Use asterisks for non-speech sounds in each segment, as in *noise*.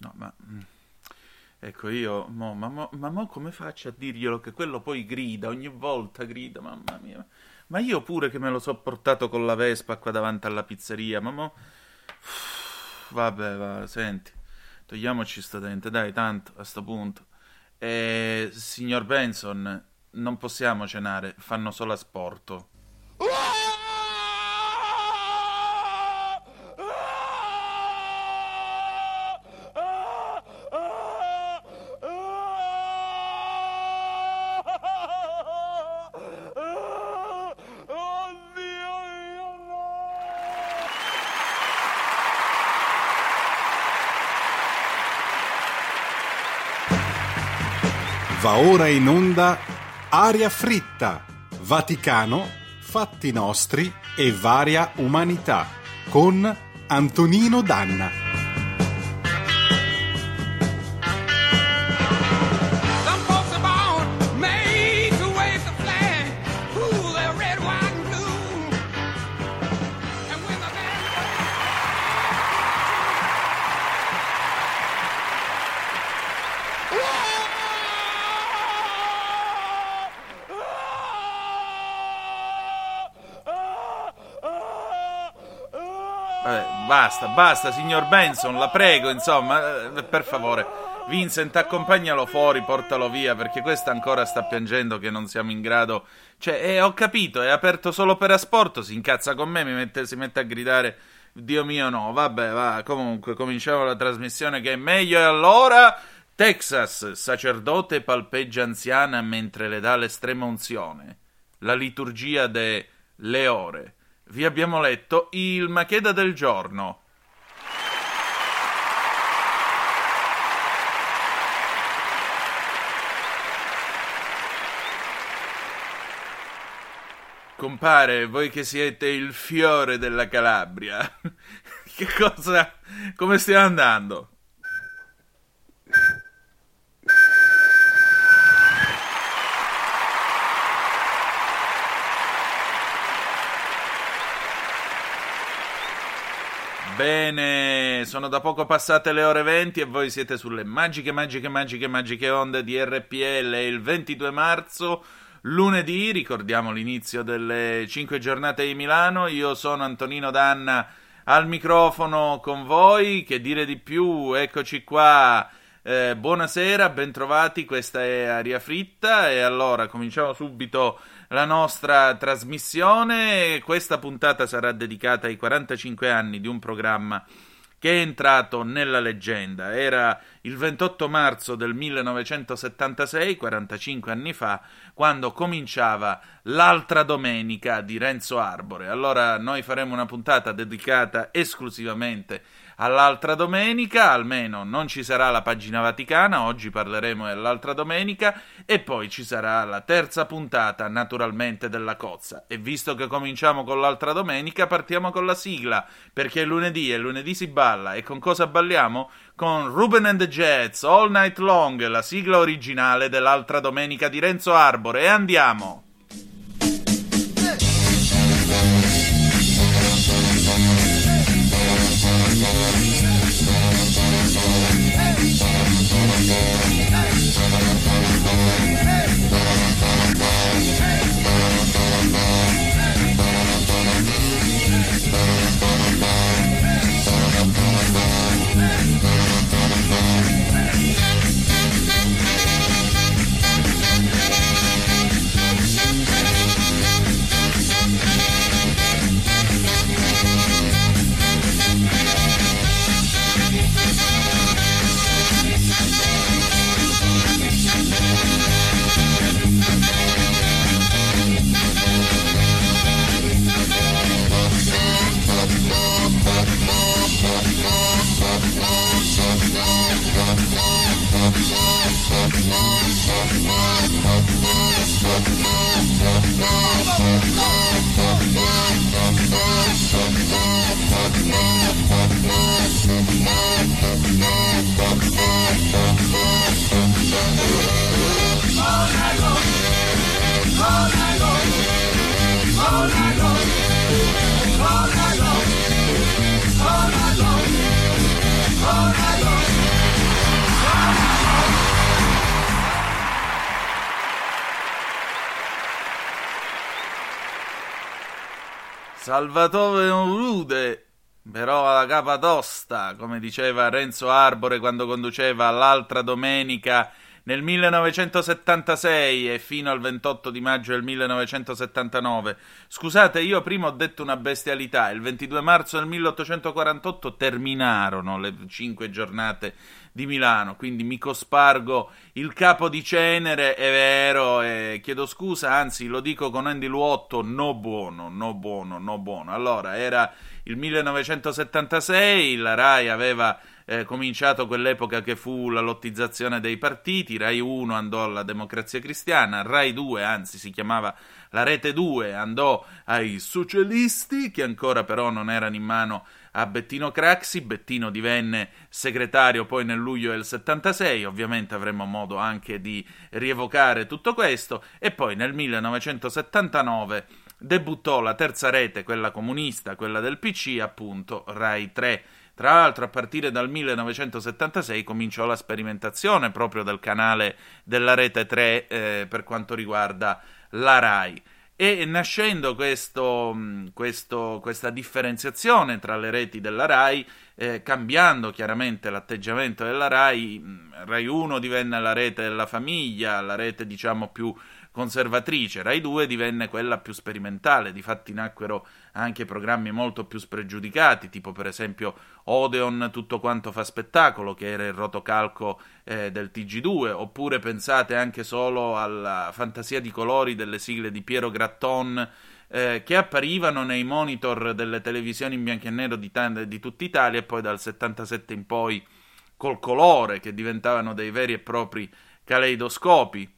No, ma... mm, Ecco, io... Mo, ma, mo, ma mo come faccio a dirglielo che quello poi grida, ogni volta grida, mamma mia. Ma io pure che me lo so portato con la Vespa qua davanti alla pizzeria, ma mo... *sighs* Vabbè, va, senti, togliamoci sto dente, dai, tanto, a sto punto. E, signor Benson, non possiamo cenare, fanno solo asporto. Va ora in onda Aria fritta, Vaticano, Fatti nostri e varia umanità con Antonino Danna. Basta, basta, signor Benson, la prego, insomma, eh, per favore. Vincent, accompagnalo fuori, portalo via, perché questa ancora sta piangendo che non siamo in grado... Cioè, eh, ho capito, è aperto solo per asporto, si incazza con me, mette- si mette a gridare... Dio mio no, vabbè, va, comunque, cominciamo la trasmissione che è meglio e allora... Texas, sacerdote palpeggia anziana mentre le dà l'estrema unzione. La liturgia de Le ore. Vi abbiamo letto il Macheda del giorno. Compare, voi che siete il fiore della Calabria, *laughs* che cosa... come stiamo andando? Bene, sono da poco passate le ore 20 e voi siete sulle magiche, magiche, magiche, magiche onde di RPL. Il 22 marzo, lunedì, ricordiamo l'inizio delle 5 giornate di Milano. Io sono Antonino Danna al microfono con voi. Che dire di più? Eccoci qua. Eh, buonasera, bentrovati. Questa è Aria Fritta. E allora cominciamo subito la nostra trasmissione. Questa puntata sarà dedicata ai 45 anni di un programma che è entrato nella leggenda. Era il 28 marzo del 1976, 45 anni fa, quando cominciava l'altra domenica di Renzo Arbore. Allora noi faremo una puntata dedicata esclusivamente all'altra domenica, almeno non ci sarà la pagina vaticana, oggi parleremo dell'altra domenica e poi ci sarà la terza puntata naturalmente della cozza. E visto che cominciamo con l'altra domenica, partiamo con la sigla, perché è lunedì e lunedì si balla e con cosa balliamo? Con Ruben and the Jets, All Night Long, la sigla originale dell'altra domenica di Renzo Arbore e andiamo! Salvatore Rude, però alla capa tosta, come diceva Renzo Arbore quando conduceva l'altra domenica nel 1976 e fino al 28 di maggio del 1979. Scusate, io prima ho detto una bestialità. Il 22 marzo del 1848 terminarono le cinque giornate di Milano, quindi mi cospargo il capo di cenere, è vero, e chiedo scusa, anzi lo dico con Andy Luotto, no buono, no buono, no buono. Allora, era il 1976, la RAI aveva eh, cominciato quell'epoca che fu la lottizzazione dei partiti, Rai 1 andò alla Democrazia Cristiana, Rai 2 anzi si chiamava la Rete 2 andò ai socialisti che ancora però non erano in mano a Bettino Craxi, Bettino divenne segretario poi nel luglio del 76, ovviamente avremo modo anche di rievocare tutto questo. E poi nel 1979 debuttò la terza rete, quella comunista, quella del PC, appunto Rai 3. Tra l'altro, a partire dal 1976 cominciò la sperimentazione proprio del canale della rete 3 eh, per quanto riguarda la RAI. E nascendo questo, questo, questa differenziazione tra le reti della RAI, eh, cambiando chiaramente l'atteggiamento della RAI, RAI 1 divenne la rete della famiglia, la rete diciamo più conservatrice, Rai 2 divenne quella più sperimentale, difatti nacquero anche programmi molto più spregiudicati, tipo per esempio Odeon Tutto quanto fa spettacolo, che era il rotocalco eh, del TG2, oppure pensate anche solo alla fantasia di colori delle sigle di Piero Gratton, eh, che apparivano nei monitor delle televisioni in bianco e nero di, t- di tutta Italia e poi dal 77 in poi col colore, che diventavano dei veri e propri caleidoscopi.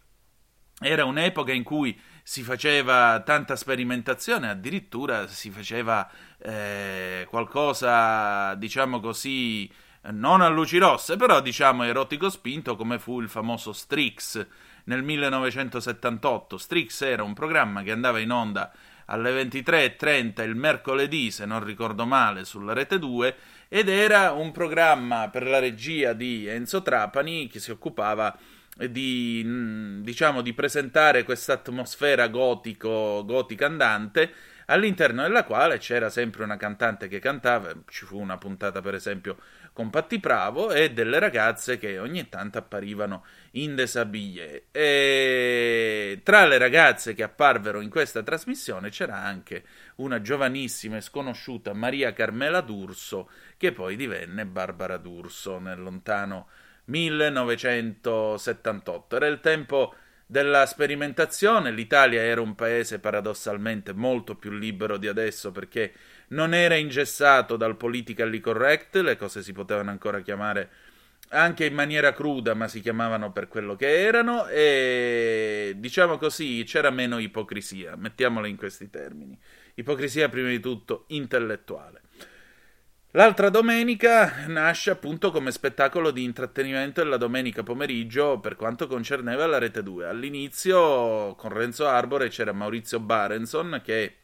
Era un'epoca in cui si faceva tanta sperimentazione, addirittura si faceva eh, qualcosa, diciamo così, non a luci rosse, però diciamo erotico spinto come fu il famoso Strix nel 1978. Strix era un programma che andava in onda alle 23.30 il mercoledì, se non ricordo male, sulla rete 2 ed era un programma per la regia di Enzo Trapani che si occupava di, diciamo, di presentare questa atmosfera gotica andante all'interno della quale c'era sempre una cantante che cantava, ci fu una puntata per esempio con Patti Bravo e delle ragazze che ogni tanto apparivano in desabillé. E tra le ragazze che apparvero in questa trasmissione c'era anche una giovanissima e sconosciuta Maria Carmela D'Urso che poi divenne Barbara D'Urso nel lontano 1978. Era il tempo della sperimentazione, l'Italia era un paese paradossalmente molto più libero di adesso perché non era ingessato dal politically correct, le cose si potevano ancora chiamare anche in maniera cruda, ma si chiamavano per quello che erano e diciamo così c'era meno ipocrisia, mettiamola in questi termini. Ipocrisia prima di tutto intellettuale. L'altra domenica nasce appunto come spettacolo di intrattenimento la domenica pomeriggio per quanto concerneva la Rete 2. All'inizio con Renzo Arbore c'era Maurizio Barenson che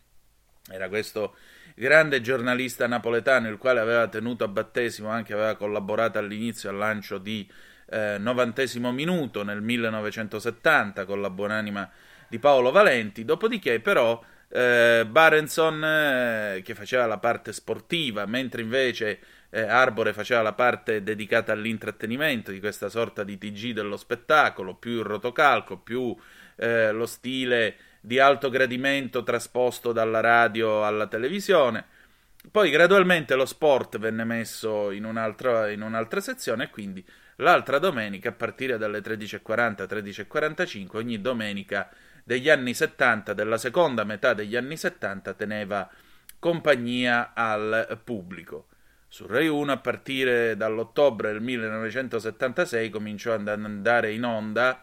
era questo grande giornalista napoletano il quale aveva tenuto a battesimo, anche aveva collaborato all'inizio al lancio di eh, Novantesimo Minuto nel 1970 con la buonanima di Paolo Valenti, dopodiché però eh, Barenson eh, che faceva la parte sportiva, mentre invece eh, Arbore faceva la parte dedicata all'intrattenimento di questa sorta di TG dello spettacolo, più il rotocalco, più eh, lo stile di alto gradimento trasposto dalla radio alla televisione. Poi gradualmente lo sport venne messo in un'altra, in un'altra sezione e quindi l'altra domenica a partire dalle 13.40 13.45 ogni domenica degli anni 70, della seconda metà degli anni 70, teneva compagnia al pubblico. Su Rai 1 a partire dall'ottobre del 1976 cominciò ad andare in onda,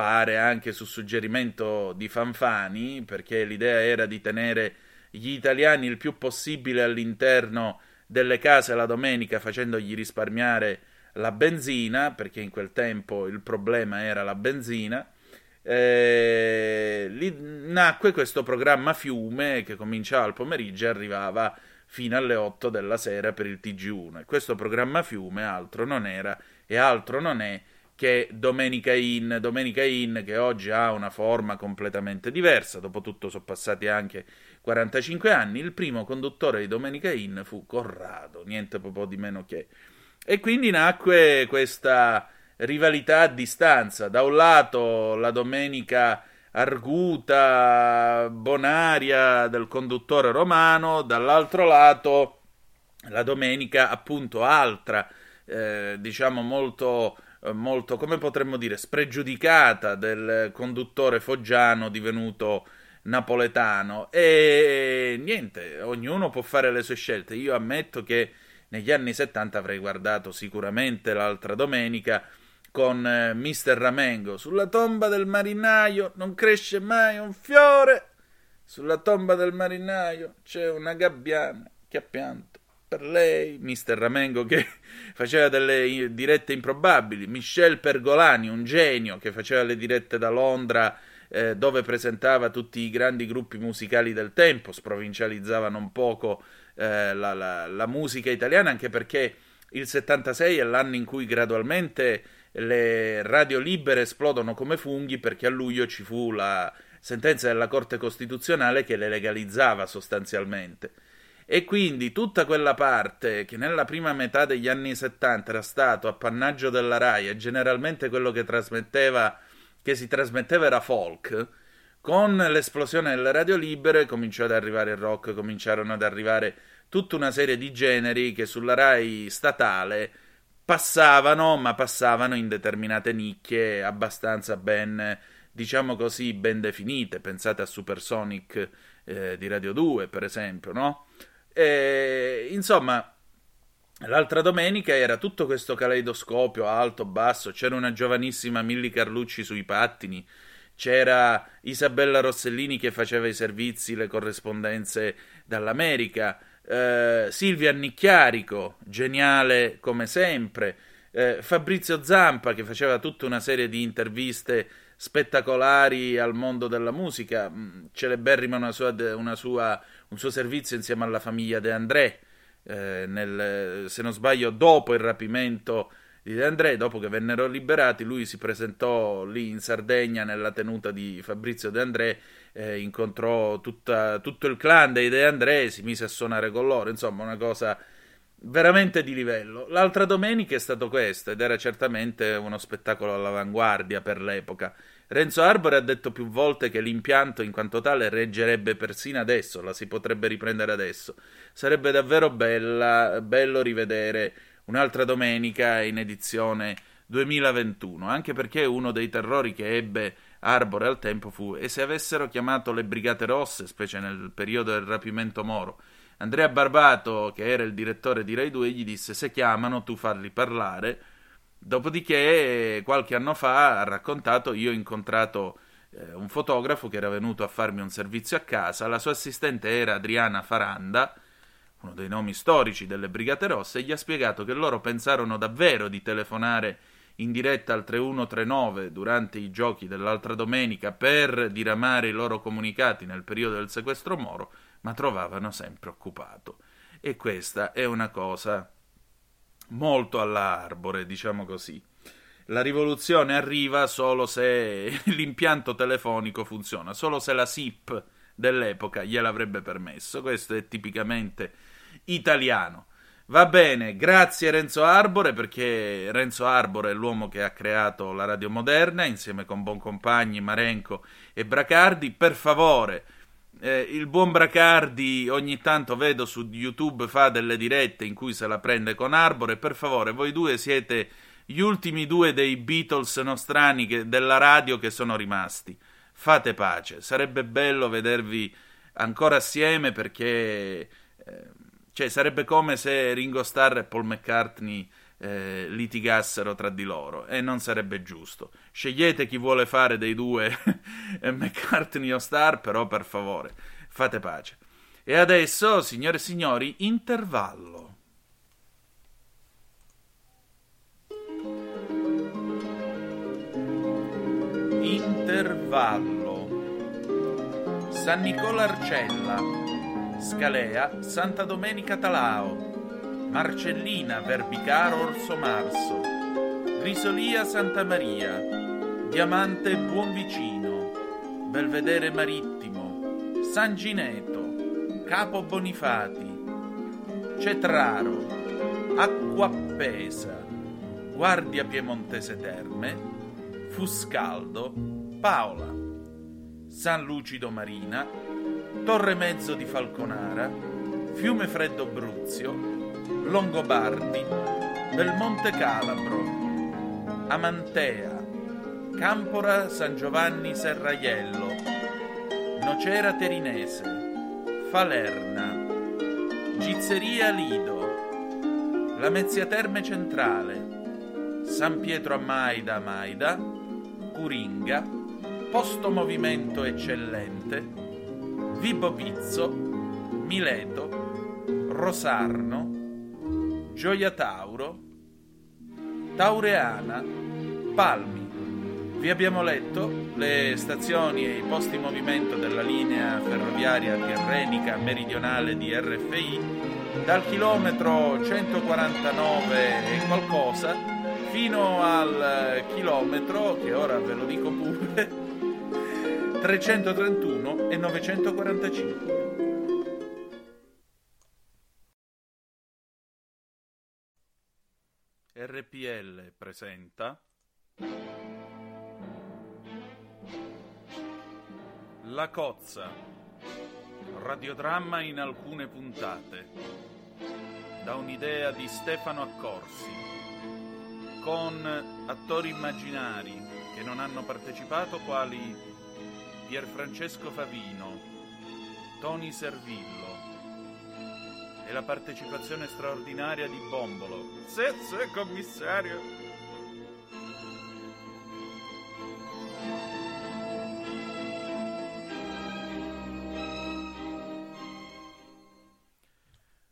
pare anche su suggerimento di Fanfani, perché l'idea era di tenere gli italiani il più possibile all'interno delle case la domenica facendogli risparmiare la benzina, perché in quel tempo il problema era la benzina. Eh, lì nacque questo programma Fiume che cominciava al pomeriggio e arrivava fino alle 8 della sera per il TG1 e questo programma Fiume altro non era e altro non è che Domenica In, Domenica In che oggi ha una forma completamente diversa, dopotutto sono passati anche 45 anni, il primo conduttore di Domenica In fu Corrado, niente proprio di meno che. E quindi nacque questa rivalità a distanza. Da un lato la domenica arguta, bonaria del conduttore romano, dall'altro lato la domenica appunto altra, eh, diciamo molto, molto, come potremmo dire, spregiudicata del conduttore foggiano divenuto napoletano. E niente, ognuno può fare le sue scelte. Io ammetto che negli anni 70 avrei guardato sicuramente l'altra domenica con eh, Mister Ramengo. Sulla tomba del marinaio non cresce mai un fiore. Sulla tomba del marinaio c'è una gabbiana che ha pianto per lei. Mister Ramengo che *laughs* faceva delle dirette improbabili. Michel Pergolani, un genio che faceva le dirette da Londra. Eh, dove presentava tutti i grandi gruppi musicali del tempo, sprovincializzava non poco eh, la, la, la musica italiana, anche perché il 76 è l'anno in cui gradualmente le radio libere esplodono come funghi perché a luglio ci fu la sentenza della Corte Costituzionale che le legalizzava sostanzialmente. E quindi tutta quella parte che nella prima metà degli anni 70 era stato appannaggio della RAI e generalmente quello che che si trasmetteva era folk, con l'esplosione delle radio libere cominciò ad arrivare il rock, cominciarono ad arrivare tutta una serie di generi che sulla RAI statale passavano, ma passavano in determinate nicchie abbastanza ben, diciamo così, ben definite. Pensate a Supersonic eh, di Radio 2, per esempio, no? E, insomma, l'altra domenica era tutto questo caleidoscopio alto, basso, c'era una giovanissima Milli Carlucci sui pattini, c'era Isabella Rossellini che faceva i servizi, le corrispondenze dall'America, eh, Silvia Nicchiarico, geniale come sempre, eh, Fabrizio Zampa che faceva tutta una serie di interviste spettacolari al mondo della musica, mm, celeberrima una sua, una sua, un suo servizio insieme alla famiglia De André, eh, nel, se non sbaglio dopo il rapimento di De André, dopo che vennero liberati, lui si presentò lì in Sardegna nella tenuta di Fabrizio De André eh, incontrò tutta, tutto il clan dei De André, si mise a suonare con loro, insomma una cosa veramente di livello. L'altra domenica è stato questo ed era certamente uno spettacolo all'avanguardia per l'epoca. Renzo Arbore ha detto più volte che l'impianto in quanto tale reggerebbe persino adesso, la si potrebbe riprendere adesso. Sarebbe davvero bella, bello rivedere un'altra domenica in edizione 2021, anche perché uno dei terrori che ebbe Arbore al tempo fu e se avessero chiamato le Brigate Rosse, specie nel periodo del rapimento Moro. Andrea Barbato, che era il direttore di Rai 2, gli disse se chiamano tu farli parlare. Dopodiché, qualche anno fa, ha raccontato, io ho incontrato eh, un fotografo che era venuto a farmi un servizio a casa, la sua assistente era Adriana Faranda, uno dei nomi storici delle Brigate Rosse, e gli ha spiegato che loro pensarono davvero di telefonare in diretta al 3139 durante i giochi dell'altra domenica per diramare i loro comunicati nel periodo del sequestro Moro, ma trovavano sempre occupato. E questa è una cosa molto all'arbore, diciamo così. La rivoluzione arriva solo se *laughs* l'impianto telefonico funziona, solo se la SIP dell'epoca gliel'avrebbe permesso. Questo è tipicamente italiano. Va bene, grazie Renzo Arbore perché Renzo Arbore è l'uomo che ha creato la radio moderna insieme con Boncompagni, Marenco e Bracardi. Per favore, eh, il buon Bracardi ogni tanto vedo su YouTube fa delle dirette in cui se la prende con Arbore. Per favore, voi due siete gli ultimi due dei Beatles nostrani che, della radio che sono rimasti. Fate pace, sarebbe bello vedervi ancora assieme perché... Eh, cioè, sarebbe come se Ringo Starr e Paul McCartney eh, litigassero tra di loro e non sarebbe giusto. Scegliete chi vuole fare dei due *laughs* McCartney o Starr, però per favore, fate pace. E adesso, signore e signori, intervallo. Intervallo. San Nicola Arcella. Scalea, Santa Domenica Talao, Marcellina, Verbicaro, Orso Marso, Risolia, Santa Maria, Diamante, Buonvicino, Belvedere Marittimo, San Gineto, Capo Bonifati, Cetraro, Acquappesa, Guardia Piemontese Terme, Fuscaldo, Paola, San Lucido Marina, Torre Mezzo di Falconara, Fiume Freddo Bruzio, Longobardi, Belmonte Calabro, Amantea, Campora San Giovanni Serraiello, Nocera Terinese, Falerna, Gizzeria Lido, Lamezia Terme Centrale, San Pietro a Maida Maida, Curinga, Posto Movimento Eccellente, Vibo Pizzo, Mileto, Rosarno, Gioia Tauro, Taureana, Palmi. Vi abbiamo letto le stazioni e i posti movimento della linea ferroviaria tirrenica meridionale di RFI dal chilometro 149 e qualcosa fino al chilometro, che ora ve lo dico pure, *laughs* 331 e 945. RPL presenta La Cozza Radiodramma in alcune puntate da un'idea di Stefano Accorsi con attori immaginari che non hanno partecipato quali Pierfrancesco Favino, Tony Servillo e la partecipazione straordinaria di Bombolo. Sì, sì, commissario.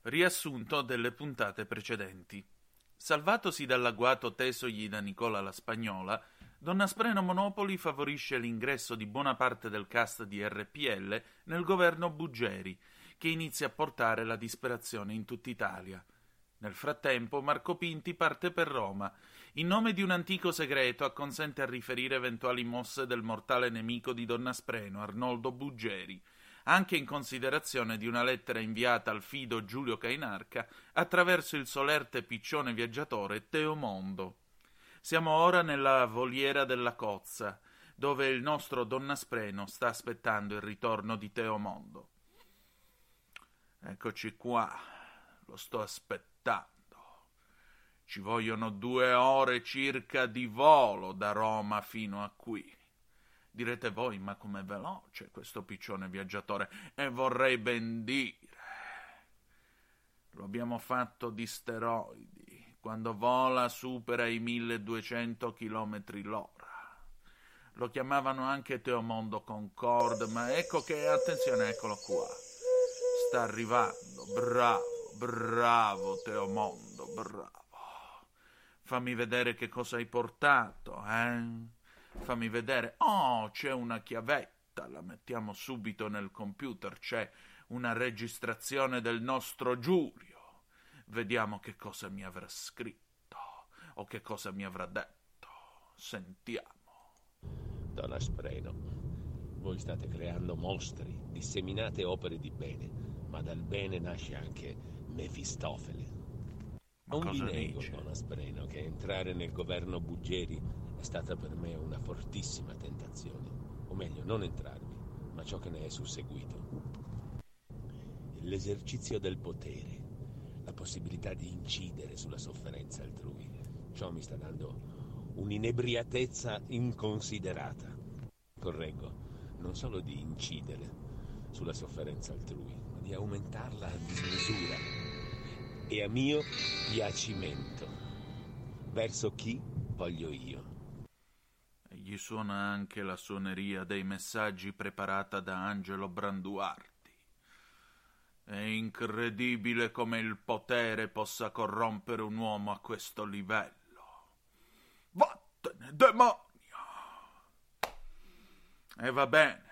Riassunto delle puntate precedenti. Salvatosi dall'agguato tesogli da Nicola la Spagnola, Donna Spreno Monopoli favorisce l'ingresso di buona parte del cast di RPL nel governo Buggeri, che inizia a portare la disperazione in tutta Italia. Nel frattempo Marco Pinti parte per Roma. In nome di un antico segreto acconsente a riferire eventuali mosse del mortale nemico di Donna Spreno, Arnoldo Buggeri, anche in considerazione di una lettera inviata al fido Giulio Cainarca attraverso il solerte piccione viaggiatore Teomondo. Siamo ora nella voliera della Cozza, dove il nostro Donna Spreno sta aspettando il ritorno di Teomondo. Eccoci qua, lo sto aspettando. Ci vogliono due ore circa di volo da Roma fino a qui. Direte voi, ma com'è veloce questo piccione viaggiatore? E vorrei ben dire. Lo abbiamo fatto di steroidi. Quando vola supera i 1200 km l'ora. Lo chiamavano anche Teomondo Concorde, ma ecco che, attenzione, eccolo qua. Sta arrivando. Bravo, bravo Teomondo, bravo. Fammi vedere che cosa hai portato, eh? Fammi vedere. Oh, c'è una chiavetta, la mettiamo subito nel computer. C'è una registrazione del nostro Giulio. Vediamo che cosa mi avrà scritto o che cosa mi avrà detto. Sentiamo. Donna Spreno, voi state creando mostri, disseminate opere di bene, ma dal bene nasce anche Mefistofele. Ma Non vi nego, dice? Donna Spreno, che entrare nel governo Buggeri è stata per me una fortissima tentazione. O meglio, non entrarvi, ma ciò che ne è susseguito. L'esercizio del potere, la possibilità di incidere sulla sofferenza altrui. Ciò mi sta dando un'inebriatezza inconsiderata. Correggo, non solo di incidere sulla sofferenza altrui, di aumentarla a dismisura e a mio piacimento. Verso chi voglio io. Gli suona anche la suoneria dei messaggi preparata da Angelo Branduardi. È incredibile come il potere possa corrompere un uomo a questo livello. Vattene, demonio! E va bene,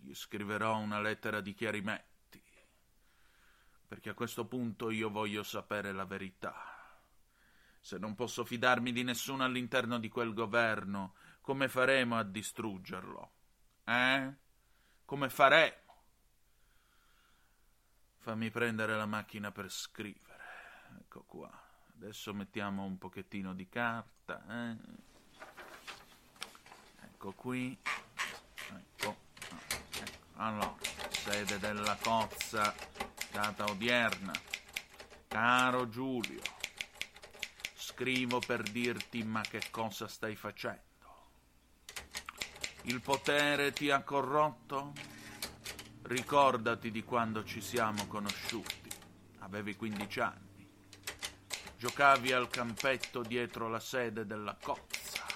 gli scriverò una lettera di chiarimenti, perché a questo punto io voglio sapere la verità. Se non posso fidarmi di nessuno all'interno di quel governo, come faremo a distruggerlo? Eh? Come faremo? Fammi prendere la macchina per scrivere. Ecco qua. Adesso mettiamo un pochettino di carta. eh. Ecco qui. Ecco. ecco. Allora, sede della cozza, data odierna. Caro Giulio, scrivo per dirti ma che cosa stai facendo. Il potere ti ha corrotto? Ricordati di quando ci siamo conosciuti. Avevi 15 anni. Giocavi al campetto dietro la sede della cozza.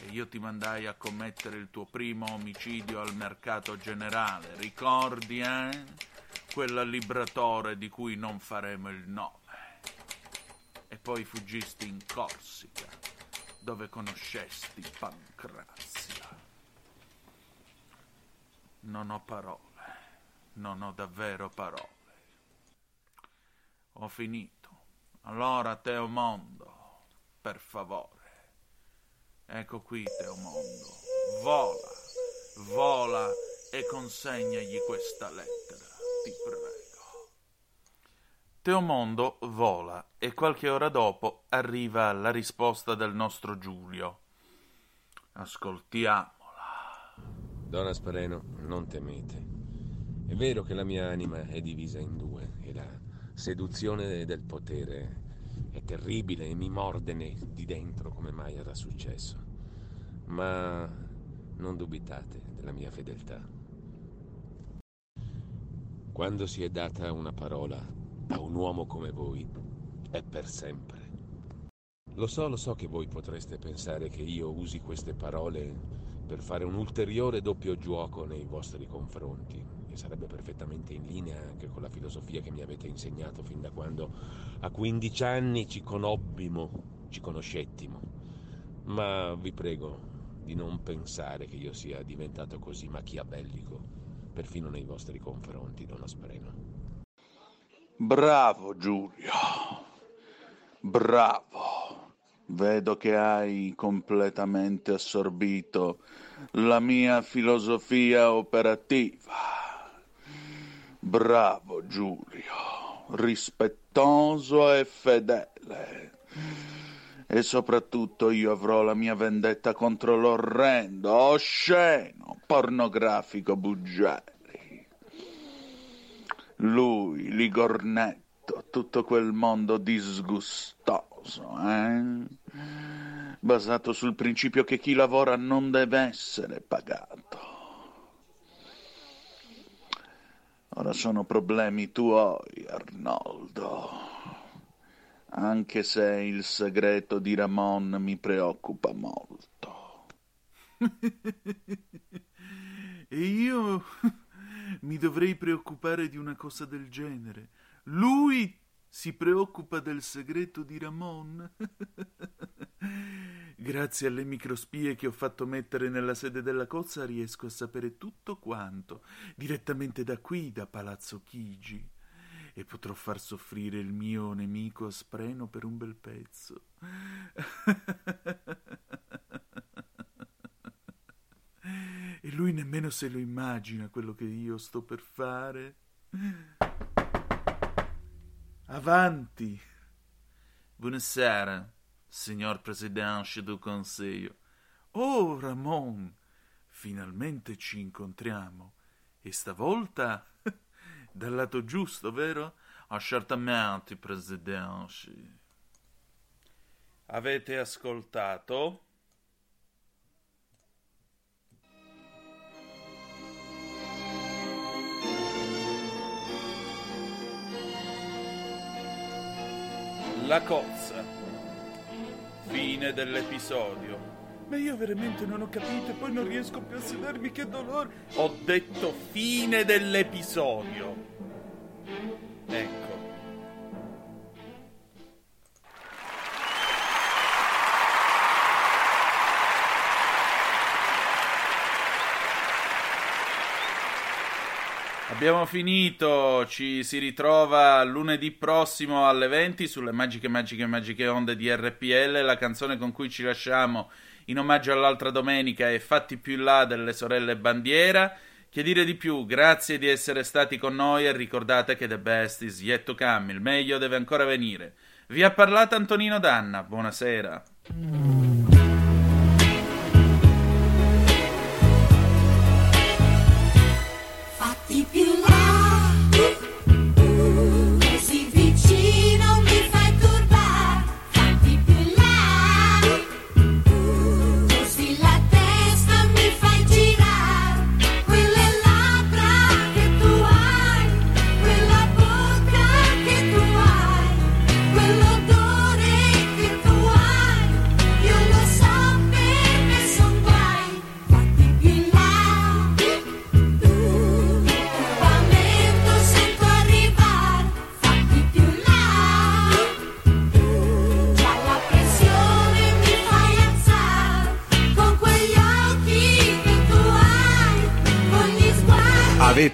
E io ti mandai a commettere il tuo primo omicidio al mercato generale. Ricordi, eh? Quell'allibratore di cui non faremo il nome. E poi fuggisti in Corsica, dove conoscesti Pancrazia. Non ho parole. Non ho davvero parole. Ho finito. Allora, Teomondo, per favore. Ecco qui, Teomondo. Vola, vola e consegnagli questa lettera, ti prego. Teomondo vola e qualche ora dopo arriva la risposta del nostro Giulio. Ascoltiamola. Don Aspareno, non temete. È vero che la mia anima è divisa in due e la seduzione del potere è terribile e mi morde ne- di dentro come mai era successo. Ma non dubitate della mia fedeltà. Quando si è data una parola a un uomo come voi, è per sempre. Lo so, lo so che voi potreste pensare che io usi queste parole per fare un ulteriore doppio gioco nei vostri confronti, che sarebbe perfettamente in linea anche con la filosofia che mi avete insegnato fin da quando a 15 anni ci conobbimo, ci conoscettimo. Ma vi prego di non pensare che io sia diventato così machiavellico, perfino nei vostri confronti, don Aspreno. Bravo Giulio, bravo. Vedo che hai completamente assorbito la mia filosofia operativa. Bravo Giulio, rispettoso e fedele. E soprattutto io avrò la mia vendetta contro l'orrendo, osceno, pornografico Buggeri. Lui, Ligornetto, tutto quel mondo disgustoso, eh? Basato sul principio che chi lavora non deve essere pagato. Ora sono problemi tuoi, Arnoldo. Anche se il segreto di Ramon mi preoccupa molto. *laughs* e io mi dovrei preoccupare di una cosa del genere. Lui si preoccupa del segreto di Ramon. *laughs* Grazie alle microspie che ho fatto mettere nella sede della cozza riesco a sapere tutto quanto, direttamente da qui, da Palazzo Chigi. E potrò far soffrire il mio nemico Aspreno per un bel pezzo. E lui nemmeno se lo immagina quello che io sto per fare. Avanti. Buonasera, signor Presidente del Consiglio. Oh, Ramon, finalmente ci incontriamo. E stavolta dal lato giusto, vero? Certamente, Presidente. Avete ascoltato? La cozza. Fine dell'episodio. Ma io veramente non ho capito e poi non riesco più a sedermi, che dolore. Ho detto fine dell'episodio. Ecco. Abbiamo finito, ci si ritrova lunedì prossimo alle 20 sulle magiche, magiche, magiche onde di RPL. La canzone con cui ci lasciamo in omaggio all'altra domenica è Fatti più là delle sorelle Bandiera. Che dire di più? Grazie di essere stati con noi e ricordate che the best is yet to come, il meglio deve ancora venire. Vi ha parlato Antonino Danna, buonasera.